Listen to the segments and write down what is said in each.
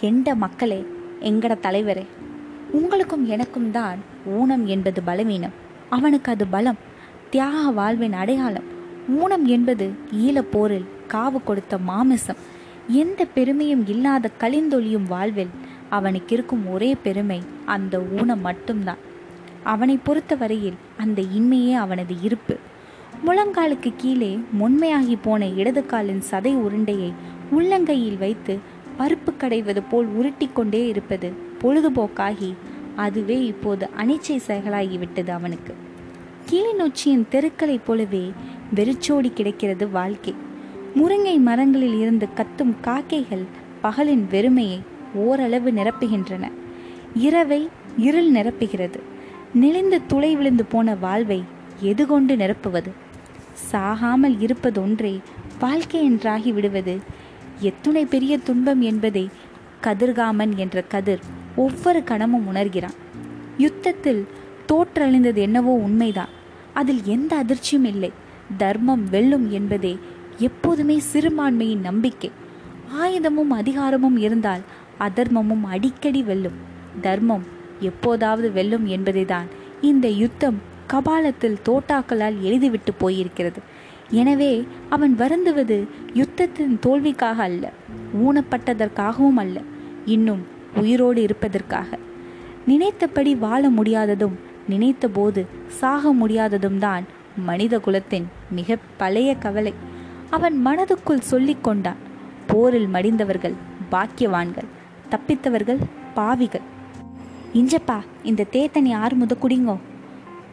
எண்ட மக்களே எங்கட தலைவரே உங்களுக்கும் எனக்கும் தான் ஊனம் என்பது பலவீனம். அவனுக்கு அது பலம். தியாக வாழ்வின் அடையாளம். ஊனம் என்பது ஈழப்போரில் காவு கொடுத்த மாமிசம். எந்த பெருமையும் இல்லாத கலிந்தொழியும் வாழ்வில் அவனுக்கு இருக்கும் ஒரே பெருமை அந்த ஊனம் மட்டும்தான். அவனை பொறுத்தவரையில் அந்த இன்மையே அவனது இருப்பு. முழங்காலுக்கு கீழே முன்மையாகி போன இடது காலின் சதை உருண்டையை உள்ளங்கையில் வைத்து பருப்பு கடைவது போல் உருட்டி கொண்டே இருப்பது பொழுதுபோக்காகி அதுவே இப்போது அனிச்சை செயலாகிவிட்டது அவனுக்கு. கிளிநொச்சியின் தெருக்களைப் போலவே வெறிச்சோடி கிடக்கிறது வாழ்க்கை. முருங்கை மரங்களில் இருந்து கத்தும் காக்கைகள் பகலின் வெறுமையை ஓரளவு நிரப்புகின்றன. இரவை இருள் நிரப்புகிறது. நெளிந்து துளை விழுந்து போன வாழ்வை எது கொண்டு நிரப்புவது? சாகாமல் இருப்பதொன்றே வாழ்க்கை என்றாகி விடுவது எத்துணை பெரிய துன்பம் என்பதை கதிர்காமன் என்ற கதிர் ஒவ்வொரு கணமும் உணர்கிறான். யுத்தத்தில் தோற்றழிந்தது என்னவோ உண்மைதான். அதில் எந்த அதிர்ச்சியும் இல்லை. தர்மம் வெல்லும் என்பதே எப்போதுமே சிறுபான்மையின் நம்பிக்கை. ஆயுதமும் அதிகாரமும் இருந்தால் அதர்மமும் அடிக்கடி வெல்லும். தர்மம் எப்போதாவது வெல்லும் என்பதைதான் இந்த யுத்தம் கபாலத்தில் தோட்டாக்களால் எழுதிவிட்டு போயிருக்கிறது. எனவே அவன் வருந்துவது யுத்தத்தின் தோல்விக்காக அல்ல ஊனப்பட்டதற்காகவும் அல்ல இன்னும் உயிரோடு இருப்பதற்காக. நினைத்தபடி வாழ முடியாததும் நினைத்தபோது சாக முடியாததும் தான் மனித குலத்தின் மிக பழைய கவலை. அவன் மனதுக்குள் சொல்லிக் கொண்டான் போரில் மடிந்தவர்கள் பாக்கியவான்கள் தப்பித்தவர்கள் பாவிகள். இஞ்சப்பா இந்த தேத்தனி ஆறு முத குடிங்கோ.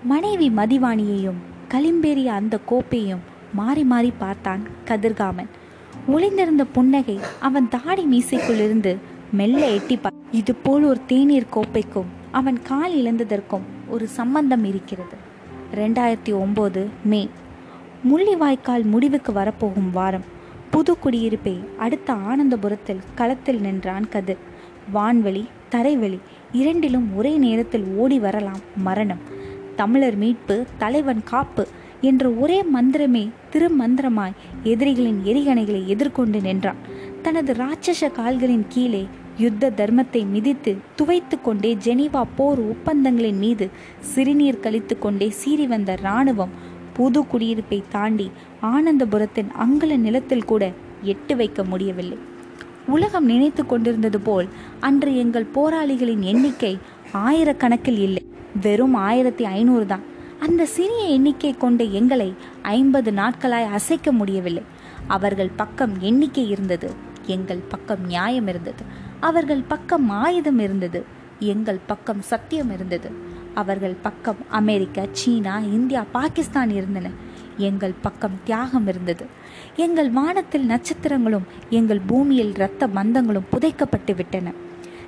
மனைவி மதிவாணியையும் களிம்பேறிய அந்த கோப்பையும் மாறி மாறி பார்த்தான் கதிர்காமன். ஒளிந்திருந்த புன்னகை அவன் தாடி மீசைக்குள்ளிருந்து மெல்ல எட்டி பா இது போல் ஒரு தேநீர் கோப்பைக்கும் அவன் கால் இழந்ததற்கும் ஒரு சம்பந்தம் இருக்கிறது. ரெண்டாயிரத்தி ஒம்பது மே. முள்ளிவாய்க்கால் முடிவுக்கு வரப்போகும் வாரம். புது குடியிருப்பை அடுத்த ஆனந்தபுரத்தில் களத்தில் நின்றான் கதிர். வான்வெளி தரைவெளி இரண்டிலும் ஒரே நேரத்தில் ஓடி வரலாம் மரணம். தமிழர் மீட்பு தலைவன் காப்பு என்ற ஒரே மந்திரமே திருமந்திரமாய் எதிரிகளின் எரிகணைகளை எதிர்கொண்டு நின்றான். தனது ராட்சச கால்களின் கீழே யுத்த தர்மத்தை மிதித்து துவைத்து கொண்டே ஜெனீவா போர் ஒப்பந்தங்களின் மீது சிறுநீர் கழித்து கொண்டே சீறி வந்த இராணுவம் புது குடியிருப்பை தாண்டி ஆனந்தபுரத்தின் அங்குல நிலத்தில் கூட எட்டு வைக்க முடியவில்லை. உலகம் நினைத்து கொண்டிருந்தது போல் அன்று எங்கள் போராளிகளின் எண்ணிக்கை ஆயிரக்கணக்கில் இல்லை. வெறும் ஆயிரத்தி ஐநூறு தான். அந்த சிறிய எண்ணிக்கை கொண்ட எங்களை ஐம்பது நாட்களாய் அசைக்க முடியவில்லை. அவர்கள் பக்கம் எண்ணிக்கை இருந்தது. எங்கள் பக்கம் நியாயம் இருந்தது. அவர்கள் பக்கம் ஆயுதம் இருந்தது. எங்கள் பக்கம் சத்தியம் இருந்தது. அவர்கள் பக்கம் அமெரிக்கா சீனா இந்தியா பாகிஸ்தான் இருந்தன. எங்கள் பக்கம் தியாகம் இருந்தது. எங்கள் வானத்தில் நட்சத்திரங்களும் எங்கள் பூமியில் இரத்த பந்தங்களும் புதைக்கப்பட்டு விட்டன.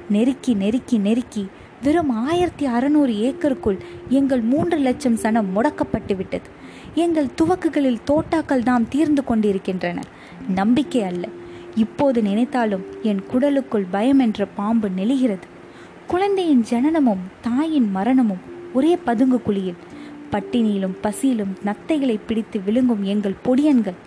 நெருக்கி நெருக்கி நெருக்கி வெறும் ஆயிரத்தி அறநூறு ஏக்கருக்குள் எங்கள் மூன்று லட்சம் சனம் முடக்கப்பட்டு விட்டது எங்கள் துவக்குகளில் தோட்டாக்கள் தாம் தீர்ந்து கொண்டிருக்கின்றன. நம்பிக்கை அல்ல. இப்போது நினைத்தாலும் என் குடலுக்குள் பயம் என்ற பாம்பு நெளிகிறது. குழந்தையின் ஜனனமும் தாயின் மரணமும் ஒரே பதுங்கு குழியில். பட்டினியிலும் பசியிலும் நத்தைகளை பிடித்து விழுங்கும் எங்கள் பொடியன்கள்.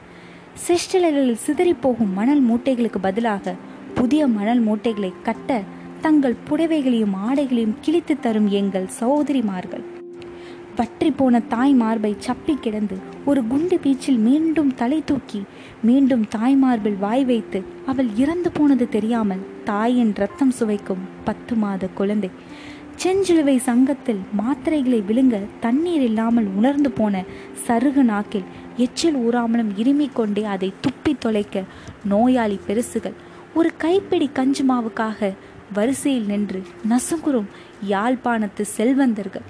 சிற்றலைகளில் சிதறிப்போகும் மணல் மூட்டைகளுக்கு பதிலாக புதிய மணல் மூட்டைகளை கட்ட தங்கள் புடவைகளையும் ஆடைகளையும் கிழித்து தரும் எங்கள் சகோதரிமார்கள். வற்றி போன தாய் மார்பை சப்பி கிடந்து ஒரு குண்டு பீச்சில் மீண்டும் தலை தூக்கி மீண்டும் தாய் மார்பில் வாய் வைத்து அவள் இறந்து போனது தெரியாமல் தாயின் ரத்தம் சுவைக்கும் பத்து மாத குழந்தை. செஞ்சிலுவை சங்கத்தில் மாத்திரைகளை விழுங்க தண்ணீர் இல்லாமல் உணர்ந்து போன சருகு நாக்கில் எச்சில் ஊறாமலும் இருமிக் கொண்டே அதை துப்பி தொலைக்க நோயாளி பெருசுகள். ஒரு கைப்பிடி கஞ்சு மாவுக்காக வரிசையில் நின்று நசுங்குறும். யாழ்ப்பாணத்து செல்வந்தர்கள்.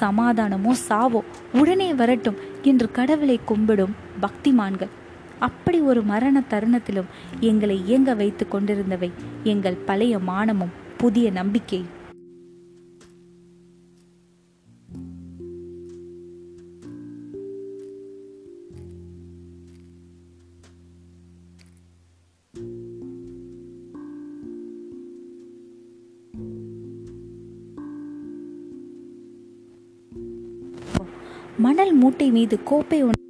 சமாதானமோ சாவோ உடனே வரட்டும் என்று கடவுளை கும்பிடும் பக்திமான்கள். அப்படி ஒரு மரண தருணத்திலும் எங்களை இயங்க வைத்து கொண்டிருந்தவை. எங்கள் பழைய மானமும் புதிய நம்பிக்கையும் மணல் மூட்டை மீது கோப்பை ஒன்று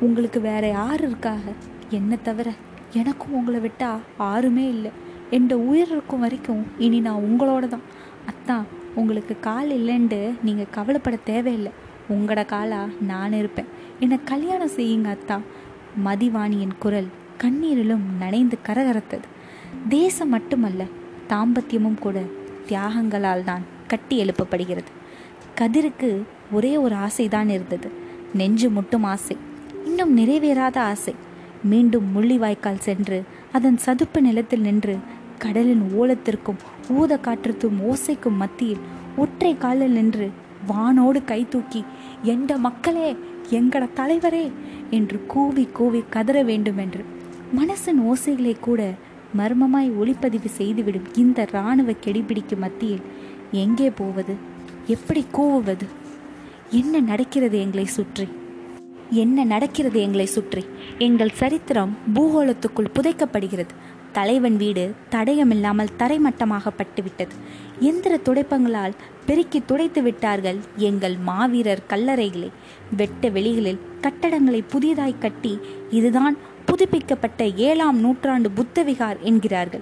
உங்களுக்கு வேற யார் இருக்காக? என்ன தவிர எனக்கும் உங்களை விட்டா யாருமே இல்லை. என் உயிர் இருக்கும் வரைக்கும் இனி நான் உங்களோட தான் அத்தான் உங்களுக்கு கால் இல்லைன்ட்டு நீங்கள் கவலைப்பட தேவையில்லை. உங்களோட காலா நான் இருப்பேன். என்னை கல்யாணம் செய்யுங்க அத்தா. மதிவாணியின் குரல் கண்ணீரிலும் நனைந்து கரகரத்தது. தேசம் மட்டுமல்ல தாம்பத்தியமும் கூட தியாகங்களால் தான் கட்டி எழுப்பப்படுகிறது. கதிருக்கு ஒரே ஒரு ஆசைதான் இருந்தது. நெஞ்சு முட்டும் ஆசை. இன்னும் நிறைவேறாத ஆசை. மீண்டும் முள்ளிவாய்க்கால் சென்று அதன் சதுப்பு நிலத்தில் நின்று கடலின் ஓலத்திற்கும் ஊத காற்றுக்கும் ஓசைக்கும் மத்தியில் ஒற்றை காலில் நின்று வானோடு கை தூக்கி எந்த மக்களே எங்கட தலைவரே என்று கூவி கூவி கதற வேண்டும் என்று மனசின் ஓசைகளை கூட மர்மமாய் ஒளிப்பதிவு செய்துவிடும் இந்த இராணுவ கெடிபிடிக்கு மத்தியில் எங்கே போவது? எப்படி கூவுவது? என்ன நடக்கிறது எங்களை சுற்றி? என்ன நடக்கிறது எங்களை சுற்றி? எங்கள் சரித்திரம் பூகோளத்துக்குள் புதைக்கப்படுகிறது. தலைவன் வீடு தடயமில்லாமல் தரைமட்டமாகப்பட்டுவிட்டது. எந்திர துடைப்பங்களால் பெருக்கி துடைத்து விட்டார்கள் எங்கள் மாவீரர் கல்லறைகளை. வெட்ட வெளிகளில் கட்டடங்களை புதிதாய் கட்டி இதுதான் புதுப்பிக்கப்பட்ட ஏழாம் நூற்றாண்டு புத்தவிகார் என்கிறார்கள்.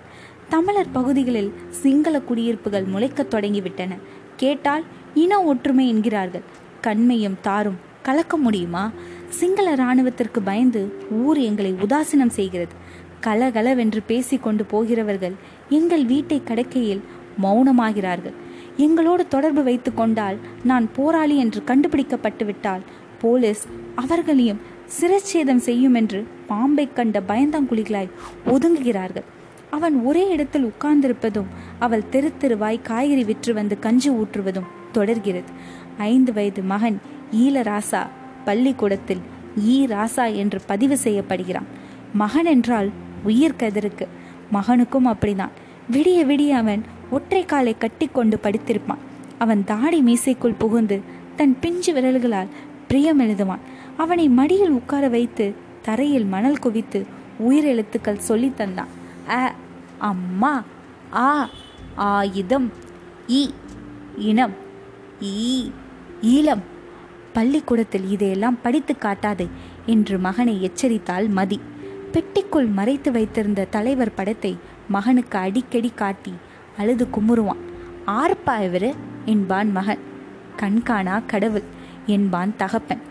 தமிழர் பகுதிகளில் சிங்கள குடியிருப்புகள் முளைக்கத் தொடங்கிவிட்டன. கேட்டால் இன ஒற்றுமை என்கிறார்கள். கண்மையும் தாரும் கலக்க முடியுமா? சிங்கள இராணுவத்திற்கு பயந்து ஊர் எங்களை உதாசீனம் செய்கிறது. கலகலவென்று பேசிக்கொண்டு போகிறவர்கள் எங்கள் வீட்டை கடக்கையில் மௌனமாகிறார்கள். எங்களோடு தொடர்பு வைத்து கொண்டால் நான் போராளி என்று கண்டுபிடிக்கப்பட்டு விட்டால் போலீஸ் அவர்களையும் சிரச்சேதம் செய்யும் என்று பாம்பை கண்ட பயந்தாங்குழிகளாய் ஒதுங்குகிறார்கள். அவன் ஒரே இடத்தில் உட்கார்ந்திருப்பதும் அவள் தெரு தெருவாய் காய்கறி விற்று வந்து கஞ்சி ஊற்றுவதும் தொடர்கிறது. ஐந்து வயது மகன் ஈலராசா பள்ளிக்கூடத்தில் ஈ. ராசா என்று பதிவு செய்யப்படுகிறான். மகன் என்றால் உயிர் கதிருக்கு. மகனுக்கும் அப்படிதான் விடிய விடிய அவன் ஒற்றை காலை கட்டி கொண்டு படித்திருப்பான். அவன் தாடி மீசைக்குள் புகுந்து தன் பிஞ்சு விரல்களால் பிரியம் எழுதுவான். அவனை மடியில் உட்கார வைத்து தரையில் மணல் குவித்து உயிர் எழுத்துக்கள் சொல்லி தந்தான். அ அம்மா ஆ ஆயுதம் இ இனம் ஈ ஈழம். பள்ளிக்கூடத்தில் இதையெல்லாம் படித்து காட்டாது என்று மகனை எச்சரித்தாள் மதி. பெட்டிக்குள் மறைத்து வைத்திருந்த தலைவர் படத்தை மகனுக்கு அடிக்கடி காட்டி அழுது குமுறுவான். ஆர்ப்பா இவரு என்பான் மகன். கண்காணா கடவுள் என்பான் தகப்பன்.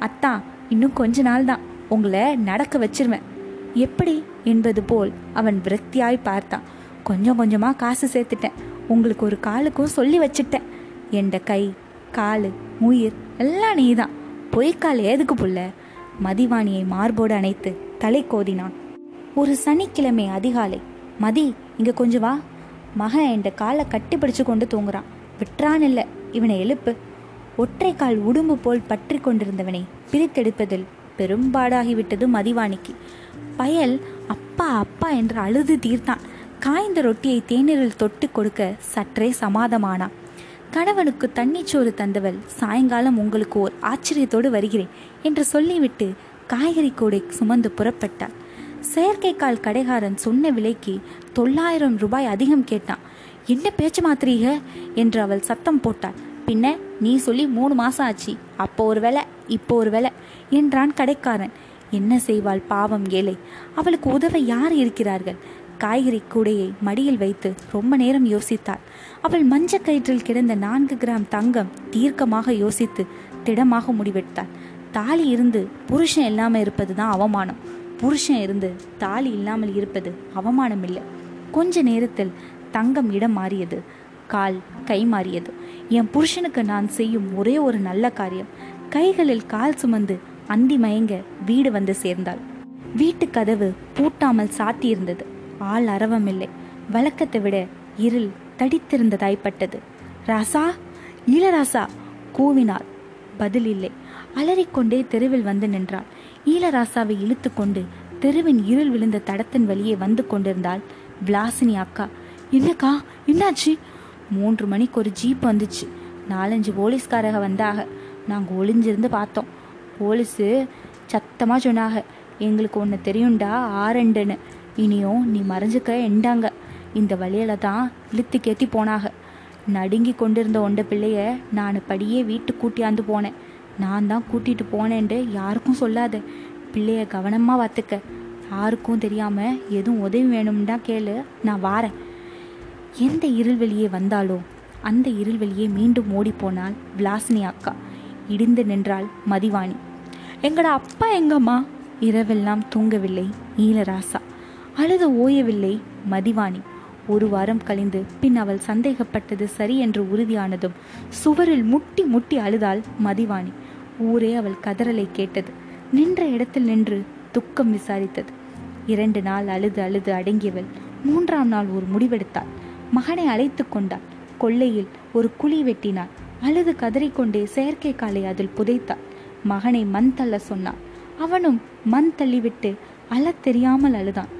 அத்தா இன்னும் கொஞ்ச நாள் தான் உங்களை நடக்க வச்சிருவேன். எப்படி? என்பது போல் அவன் விரக்தியாய் பார்த்தான். கொஞ்சம் கொஞ்சமாக காசு சேர்த்துட்டேன். உங்களுக்கு ஒரு காலுக்கும் சொல்லி வச்சிட்டேன் என்ற கை கால் உயிர் எல்லாம் நீ தான் பொய்க்கால் ஏதுக்கு புள்ள? மதிவாணியை மார்போடு அணைத்து தலை கோதினான். ஒரு சனிக்கிழமை அதிகாலை. மதி இங்க கொஞ்சம் வா. மகன் என் காலை கட்டி பிடிச்சு கொண்டு தூங்குறான். விட்டுறான் இல்லை. இவனை எழுப்பு. ஒற்றை கால் உடும்பு போல் பற்றி கொண்டிருந்தவனை பிரித்தெடுப்பதில் பெரும்பாடாகிவிட்டது மதிவாணிக்கு. பயல் அப்பா அப்பா என்று அழுது தீர்த்தான். காய்ந்த ரொட்டியை தேநீரில் தொட்டு கொடுக்க சற்றே சமாதமானான். கணவனுக்கு தண்ணிச்சோறு தந்தவள் சாயங்காலம் உங்களுக்கு ஓர் ஆச்சரியத்தோடு வருகிறேன் என்று சொல்லிவிட்டு காய்கறி கூடை சுமந்து புறப்பட்டாள். செயற்கைக்கால் கடைகாரன் சொன்ன விலைக்கு தொள்ளாயிரம் ரூபாய் அதிகம் கேட்டான். என்ன பேச்சு மாத்திரீக? என்று அவள் சத்தம் போட்டாள். பின்ன நீ சொல்லி மூணு மாசம் ஆச்சு. அப்போ ஒரு வேலை இப்போ ஒரு வேலை என்றான் கடைக்காரன். என்ன செய்வாள் பாவம் ஏழை? அவளுக்கு உதவ யார் இருக்கிறார்கள்? காய்கறி கூடையை மடியில் வைத்து ரொம்ப நேரம் யோசித்தாள். அவள் மஞ்ச கயிற்றில் கிடந்த நான்கு கிராம் தங்கம் தீர்க்கமாக யோசித்து திடமாக முடிவெடுத்தாள். தாலி இருந்து புருஷன் இல்லாமல் இருப்பது தான் அவமானம். புருஷன் இருந்து தாலி இல்லாமல் இருப்பது அவமானம் இல்லை கொஞ்ச நேரத்தில் தங்கம் இடம் மாறியது. கால் கை மாறியது. என் புருஷனுக்கு நான் செய்யும் ஒரே ஒரு நல்ல காரியம். கைகளில் கால் சுமந்து அந்தி மயங்க வீடு வந்து சேர்ந்தாள். வீட்டு கதவு பூட்டாமல் சாத்தியிருந்தது. ஆள் அரவமில்லை வழக்கத்தை விட இருள் தடித்திருந்ததாய்ப்பட்டது. ராசா ஈழராசா கூவினாள் பதில் இல்லை. அலறிக்கொண்டே தெருவில் வந்து நின்றாள். ஈழராசாவை இழுத்து கொண்டு தெருவின் இருள் விழுந்த தடத்தின் வழியே வந்து கொண்டிருந்தாள் விலாசினி அக்கா. என்னக்கா என்னாச்சு? மூன்று மணிக்கு ஒரு ஜீப் வந்துச்சு. நாலஞ்சு போலீஸ்காரக வந்தாக. நாங்கள் ஒளிஞ்சிருந்து பார்த்தோம். போலீஸு சத்தமாக சொன்னாங்க எங்களுக்கு ஒன்று தெரியும்டா ஆரண்டுன்னு. இனியும் நீ மறைஞ்சுக்க எண்டாங்க. இந்த வழியில தான் இழுத்து கேத்தி போனாக நடுங்கி கொண்டிருந்த ஒண்ட பிள்ளைய நான் படியே வீட்டு கூட்டியாந்து போனேன். நான் தான் கூட்டிட்டு போனேன்ட்டு யாருக்கும் சொல்லாத. பிள்ளைய கவனமாக பார்த்துக்க யாருக்கும் தெரியாமல் எதுவும் உதவி வேணும்னா கேளு. நான் வாரேன். எந்த இருள் வெளியே வந்தாலோ அந்த இருள் வெளியே மீண்டும் ஓடிப்போனால் விலாசினி அக்கா. இடிந்து நின்றாள் மதிவாணி. எங்களோட அப்பா எங்கம்மா? இரவெல்லாம் தூங்கவில்லை ஈழராசா அழுது ஓயவில்லை மதிவாணி. ஒரு வாரம் கழிந்து பின் அவள் சந்தேகப்பட்டது சரி என்று உறுதியானதும் சுவரில் முட்டி முட்டி அழுதாள் மதிவாணி. ஊரே அவள் கதறலை கேட்டது. நின்ற இடத்தில் நின்று துக்கம் விசாரித்தது. இரண்டு நாள் அழுது அழுது அடங்கியவள் மூன்றாம் நாள் ஒரு முடிவெடுத்தாள். மகனை அழைத்து கொண்டாள். கொள்ளையில் ஒரு குழி வெட்டினாள். அழுது கதறிக்கொண்டே செயற்கை காலை அதில் புதைத்தாள். மகனை மண் தள்ள சொன்னாள். அவனும் மண் தள்ளிவிட்டு அழத் தெரியாமல் அழுதான்.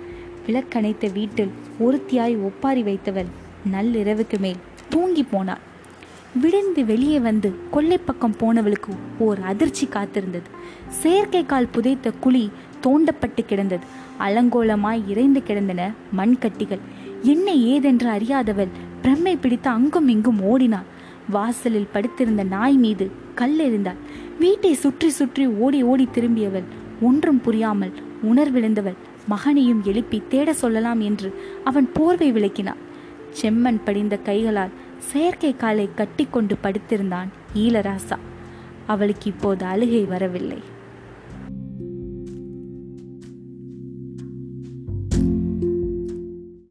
விளக்கணைத்த வீட்டில் ஒருத்தியாய் ஒப்பாரி வைத்தவள் நள்ளிரவுக்கு மேல் தூங்கி போனாள். விடிந்து வெளியே வந்து கொள்ளை பக்கம் போனவளுக்கு ஓர் அதிர்ச்சி காத்திருந்தது. செயற்கை கால் புதைத்த குழி தோண்டப்பட்டு கிடந்தது. அலங்கோலமாய் இறைந்து கிடந்தன மண்கட்டிகள். என்ன ஏதென்று அறியாதவள் பிரம்மை பிடித்து அங்கும் இங்கும் ஓடினாள். வாசலில் படுத்திருந்த நாய் மீது கல் எறிந்தாள் வீட்டை சுற்றி சுற்றி ஓடி ஓடி திரும்பியவள் ஒன்றும் புரியாமல் உணர்விழந்தவள். மகனையும் எழுப்பி தேட சொல்லலாம் என்று அவன் போர்வை விளக்கினான். செம்மண் படிந்த கைகளால் செயற்கை காலை கட்டிக்கொண்டு படுத்திருந்தான் ஈலராசா அவளுக்கு இப்போது அழுகை வரவில்லை.